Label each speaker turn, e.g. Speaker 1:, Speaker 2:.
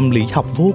Speaker 1: tâm lý học vô